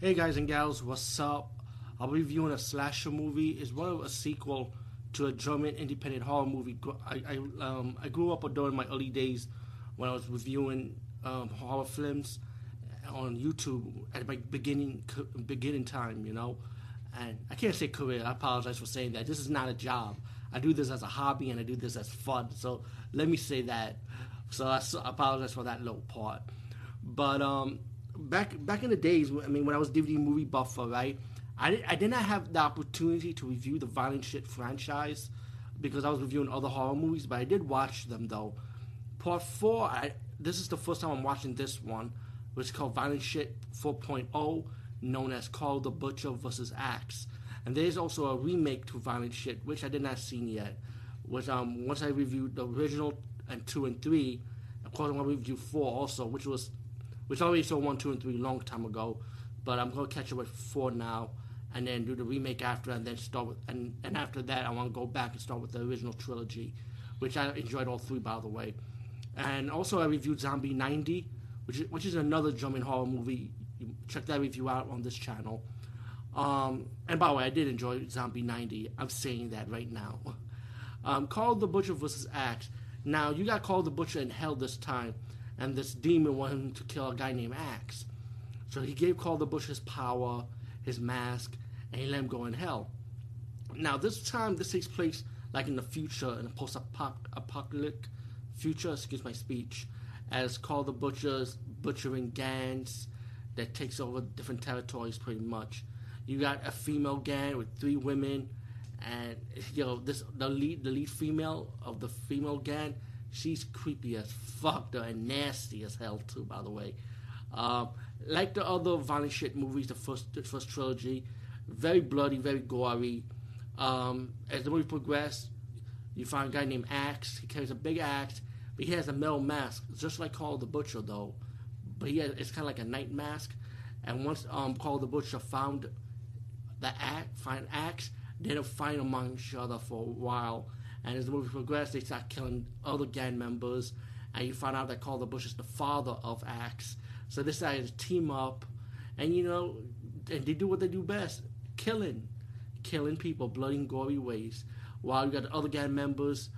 Hey guys and gals, what's up? I'll be reviewing a slasher movie. It's one of a sequel to a German independent horror movie. I I, um, I grew up during my early days when I was reviewing um, horror films on YouTube at my beginning beginning time, you know. And I can't say career. I apologize for saying that. This is not a job. I do this as a hobby and I do this as fun. So let me say that. So I apologize for that little part. But um, back back in the days, I mean, when I was DVD movie buffer, right? I, I did not have the opportunity to review the Violent Shit franchise because I was reviewing other horror movies, but I did watch them though. Part four, I, this is the first time I'm watching this one, which is called Violent Shit 4.0, known as Karl the Butcher versus Axe. And there's also a remake to Violent Shit, which I did not see yet. Which um once I reviewed the original and two and three, of course I'm gonna review four also, which was which I already saw one, two, and three long time ago. But I'm gonna catch up with four now, and then do the remake after, and then start with and and after that I want to go back and start with the original trilogy, which I enjoyed all three by the way. And also I reviewed Zombie 90, which is, which is another German horror movie. Check that review out on this channel. Um, and by the way, I did enjoy Zombie 90. I'm saying that right now. Um, Karl the Butcher versus Axe. Now, you got Karl the Butcher in hell this time and this demon wanted him to kill a guy named Axe. So he gave Karl the Butcher his power, his mask, and he let him go in hell. Now this time this takes place like in the future, in a post-apocalyptic future, excuse my speech, as Karl the Butcher's butchering gangs that takes over different territories pretty much. You got a female gang with three women, and you know this the lead the lead female of the female gang She's creepy as fuck, though, and nasty as hell too. By the way, um, like the other violent shit movies, the first the first trilogy, very bloody, very gory. Um, as the movie progresses, you find a guy named Axe. He carries a big axe, but he has a metal mask, just like Karl the Butcher, though. But he has, it's kind of like a knight mask. And once um, Karl the Butcher found the axe, find axe, they don't fight among each other for a while and as the movie progressed, they start killing other gang members, and you find out that Karl the Bush is the father of Axe. So they decided to team up, and you know, and they do what they do best: killing, killing people, bloody and gory ways. While you got the other gang members,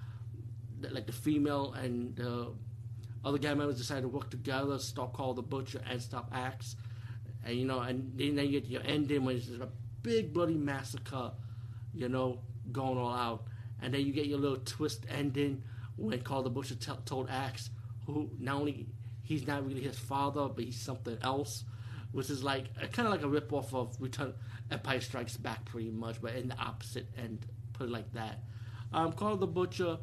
like the female and the other gang members, decide to work together, stop Karl the Butcher and stop Axe. And you know, and then you get your ending when it's a big bloody massacre, you know, going all out and then you get your little twist ending when Karl the Butcher t- told Axe, who not only he's not really his father, but he's something else, which is like kind of like a rip off of Return Empire Strikes Back, pretty much, but in the opposite end, put it like that. Um, Karl the Butcher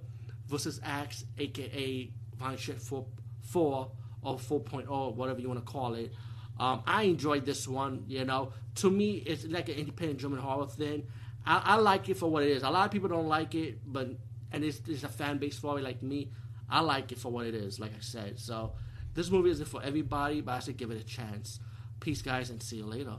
versus Axe, aka Violent Shit 4, 4 or 4.0, whatever you want to call it. Um, I enjoyed this one, you know. To me, it's like an independent German horror thing. I, I, like it for what it is. A lot of people don't like it, but and it's, it's a fan base for it like me. I like it for what it is, like I said. So this movie isn't for everybody, but I should give it a chance. Peace, guys, and see you later.